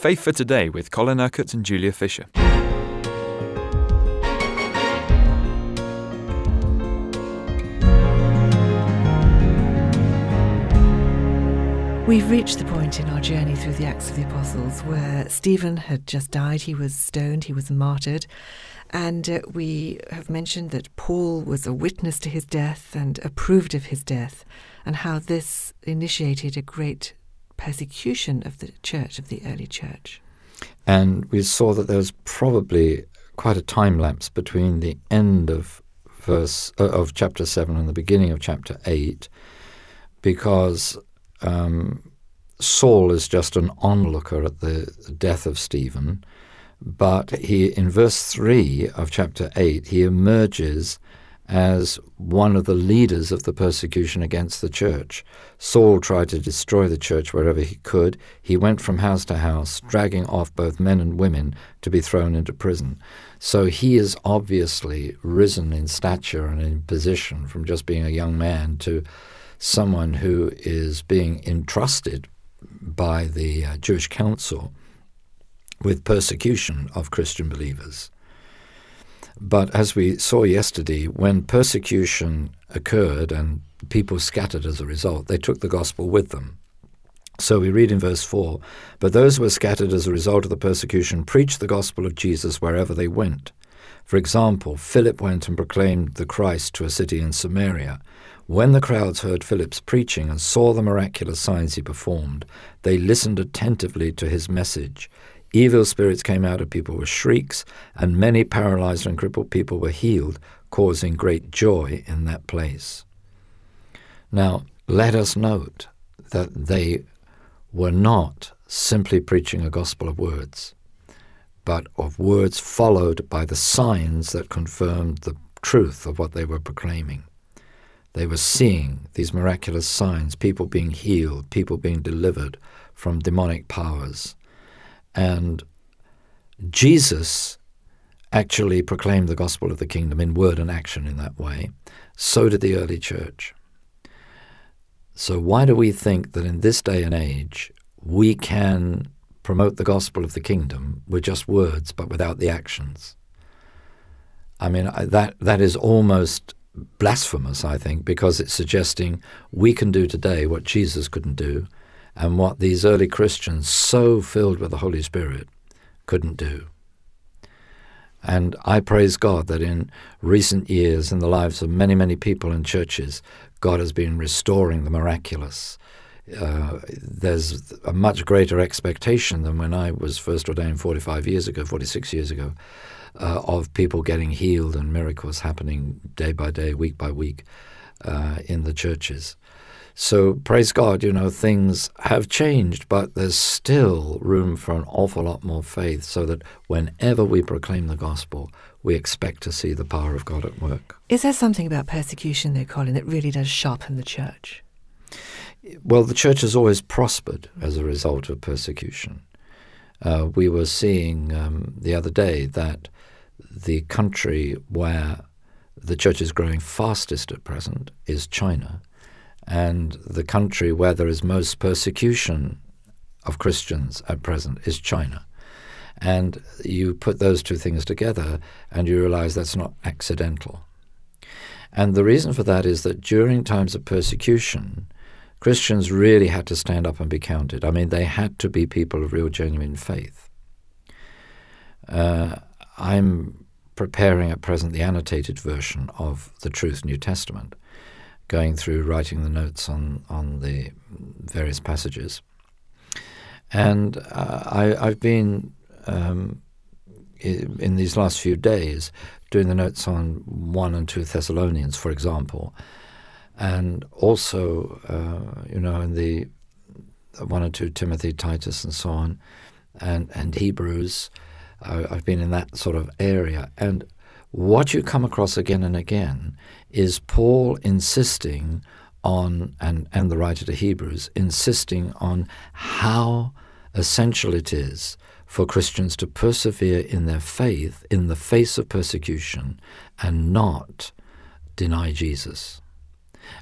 Faith for Today with Colin Urquhart and Julia Fisher. We've reached the point in our journey through the Acts of the Apostles where Stephen had just died, he was stoned, he was martyred. And uh, we have mentioned that Paul was a witness to his death and approved of his death, and how this initiated a great persecution of the church, of the early church. And we saw that there was probably quite a time lapse between the end of verse uh, of chapter 7 and the beginning of chapter 8 because um, Saul is just an onlooker at the death of Stephen, but he, in verse 3 of chapter 8, he emerges as one of the leaders of the persecution against the church. Saul tried to destroy the church wherever he could. He went from house to house, dragging off both men and women to be thrown into prison. So he is obviously risen in stature and in position from just being a young man to someone who is being entrusted by the uh, Jewish Council with persecution of Christian believers. But as we saw yesterday, when persecution occurred and people scattered as a result, they took the gospel with them. So we read in verse 4 But those who were scattered as a result of the persecution preached the gospel of Jesus wherever they went. For example, Philip went and proclaimed the Christ to a city in Samaria. When the crowds heard Philip's preaching and saw the miraculous signs he performed, they listened attentively to his message. Evil spirits came out of people with shrieks, and many paralyzed and crippled people were healed, causing great joy in that place. Now, let us note that they were not simply preaching a gospel of words, but of words followed by the signs that confirmed the truth of what they were proclaiming. They were seeing these miraculous signs, people being healed, people being delivered from demonic powers. And Jesus actually proclaimed the gospel of the kingdom in word and action in that way. So did the early church. So, why do we think that in this day and age we can promote the gospel of the kingdom with just words but without the actions? I mean, that, that is almost blasphemous, I think, because it's suggesting we can do today what Jesus couldn't do and what these early Christians, so filled with the Holy Spirit, couldn't do. And I praise God that in recent years, in the lives of many, many people in churches, God has been restoring the miraculous. Uh, there's a much greater expectation than when I was first ordained 45 years ago, 46 years ago, uh, of people getting healed and miracles happening day by day, week by week uh, in the churches. So praise God, you know, things have changed, but there's still room for an awful lot more faith so that whenever we proclaim the gospel, we expect to see the power of God at work. Is there something about persecution, though, Colin, that really does sharpen the church? Well, the church has always prospered as a result of persecution. Uh, we were seeing um, the other day that the country where the church is growing fastest at present is China. And the country where there is most persecution of Christians at present is China. And you put those two things together and you realize that's not accidental. And the reason for that is that during times of persecution, Christians really had to stand up and be counted. I mean, they had to be people of real, genuine faith. Uh, I'm preparing at present the annotated version of the Truth New Testament, going through writing the notes on, on the various passages. And uh, I, have been, um, in these last few days, doing the notes on 1 and 2 Thessalonians, for example, and also, uh, you know, in the 1 and 2 Timothy, Titus, and so on, and, and Hebrews. I, I've been in that sort of area. And what you come across again and again is Paul insisting on, and, and the writer to Hebrews, insisting on how essential it is for Christians to persevere in their faith in the face of persecution and not deny Jesus.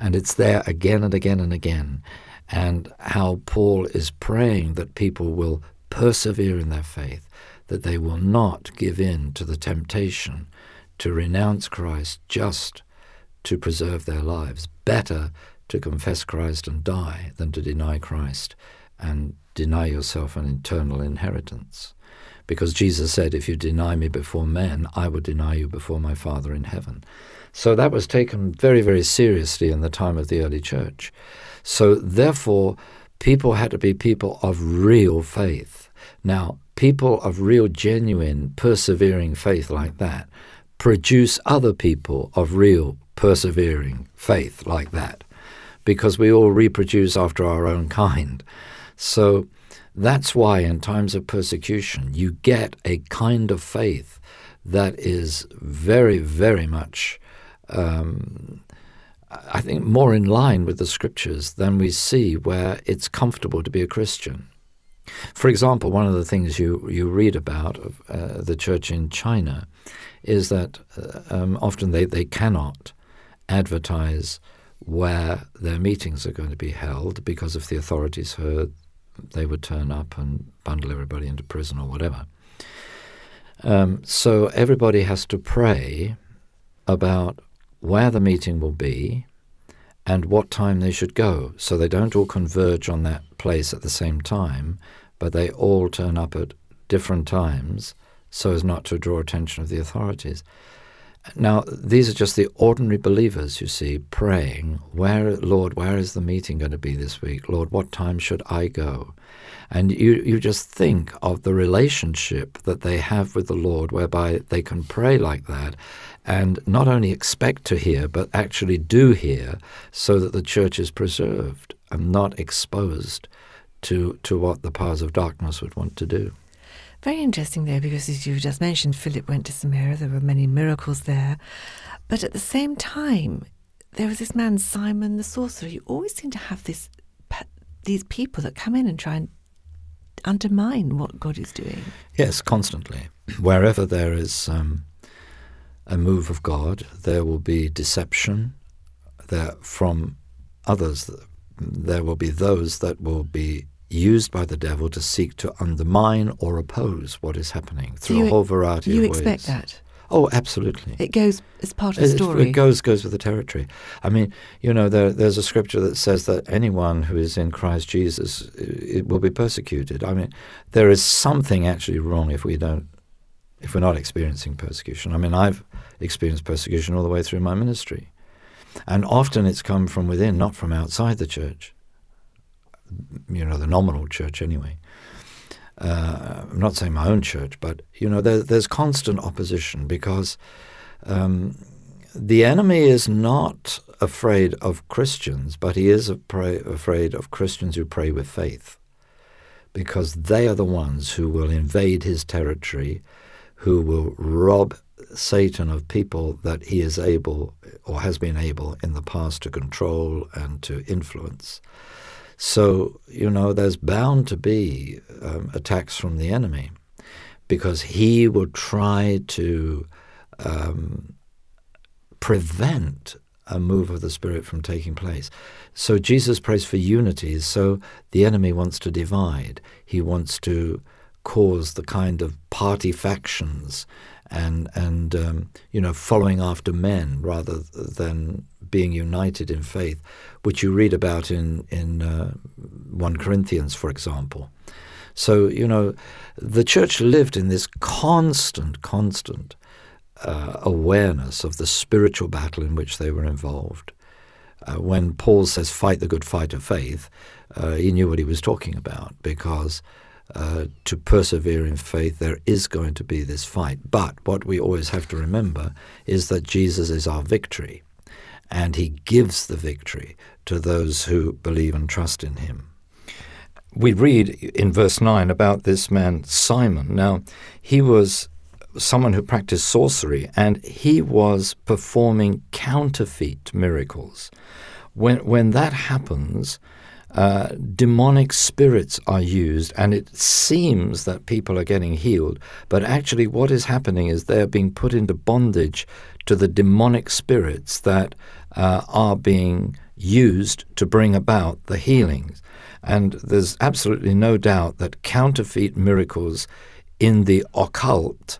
And it's there again and again and again. And how Paul is praying that people will persevere in their faith, that they will not give in to the temptation to renounce Christ just to preserve their lives. Better to confess Christ and die than to deny Christ and deny yourself an eternal inheritance. Because Jesus said, If you deny me before men, I will deny you before my Father in heaven. So that was taken very, very seriously in the time of the early church. So therefore, people had to be people of real faith. Now, people of real, genuine, persevering faith like that produce other people of real, persevering faith like that, because we all reproduce after our own kind. So that's why, in times of persecution, you get a kind of faith that is very, very much, um, I think, more in line with the scriptures than we see where it's comfortable to be a Christian. For example, one of the things you, you read about uh, the church in China is that uh, um, often they, they cannot advertise where their meetings are going to be held because if the authorities heard, they would turn up and bundle everybody into prison or whatever. Um, so everybody has to pray about where the meeting will be and what time they should go. So they don't all converge on that place at the same time, but they all turn up at different times so as not to draw attention of the authorities. Now, these are just the ordinary believers, you see, praying, Where, Lord, where is the meeting going to be this week? Lord, what time should I go? And you, you just think of the relationship that they have with the Lord, whereby they can pray like that and not only expect to hear, but actually do hear, so that the church is preserved and not exposed to, to what the powers of darkness would want to do. Very interesting there because, as you just mentioned, Philip went to Samaria. There were many miracles there. But at the same time, there was this man, Simon the sorcerer. You always seem to have this, these people that come in and try and undermine what God is doing. Yes, constantly. Wherever there is um, a move of God, there will be deception there from others. There will be those that will be used by the devil to seek to undermine or oppose what is happening through you, a whole variety of ways. You expect that? Oh, absolutely. It goes as part of the story. It goes goes with the territory. I mean, you know, there, there's a scripture that says that anyone who is in Christ Jesus it will be persecuted. I mean, there is something actually wrong if we don't, if we're not experiencing persecution. I mean, I've experienced persecution all the way through my ministry, and often it's come from within, not from outside the church you know, the nominal church anyway. Uh, I'm not saying my own church, but you know, there, there's constant opposition because um, the enemy is not afraid of Christians, but he is afraid of Christians who pray with faith, because they are the ones who will invade his territory, who will rob Satan of people that he is able or has been able in the past to control and to influence. So, you know, there's bound to be um, attacks from the enemy because he will try to um, prevent a move of the Spirit from taking place. So Jesus prays for unity. So the enemy wants to divide. He wants to cause the kind of party factions and and um, you know following after men rather than being united in faith, which you read about in in uh, one Corinthians, for example. So you know, the church lived in this constant, constant uh, awareness of the spiritual battle in which they were involved. Uh, when Paul says "fight the good fight of faith," uh, he knew what he was talking about because uh, to persevere in faith, there is going to be this fight. But what we always have to remember is that Jesus is our victory, and he gives the victory to those who believe and trust in him. We read in verse 9 about this man, Simon. Now, he was someone who practiced sorcery, and he was performing counterfeit miracles. When, when that happens, uh, demonic spirits are used, and it seems that people are getting healed. But actually, what is happening is they are being put into bondage to the demonic spirits that uh, are being used to bring about the healings. And there's absolutely no doubt that counterfeit miracles in the occult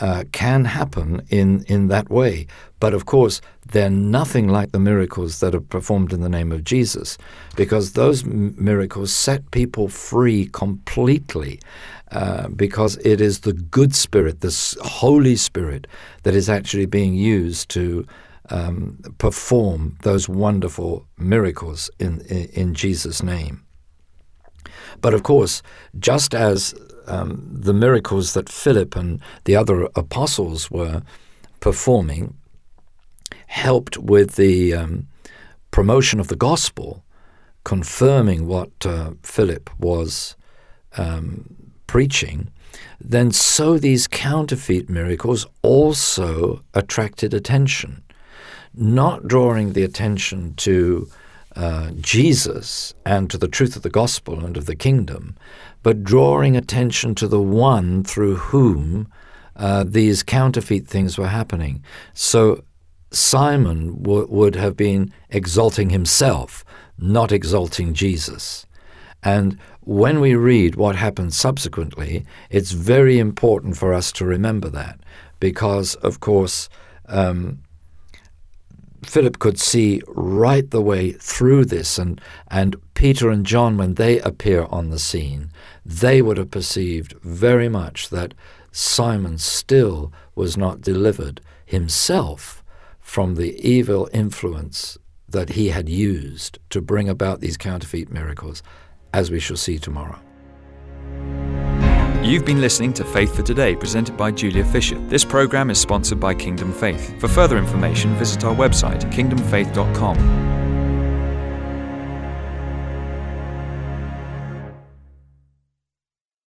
uh, can happen in, in that way. But of course, they're nothing like the miracles that are performed in the name of Jesus, because those m- miracles set people free completely, uh, because it is the good Spirit, this Holy Spirit, that is actually being used to um, perform those wonderful miracles in, in, in Jesus' name. But of course, just as um, the miracles that Philip and the other apostles were performing helped with the um, promotion of the gospel, confirming what uh, Philip was um, preaching, then so these counterfeit miracles also attracted attention, not drawing the attention to uh, Jesus and to the truth of the gospel and of the kingdom, but drawing attention to the one through whom uh, these counterfeit things were happening. So Simon w- would have been exalting himself, not exalting Jesus. And when we read what happened subsequently, it's very important for us to remember that because, of course, um, Philip could see right the way through this, and, and Peter and John, when they appear on the scene, they would have perceived very much that Simon still was not delivered himself from the evil influence that he had used to bring about these counterfeit miracles, as we shall see tomorrow. You've been listening to Faith for Today, presented by Julia Fisher. This program is sponsored by Kingdom Faith. For further information, visit our website, kingdomfaith.com.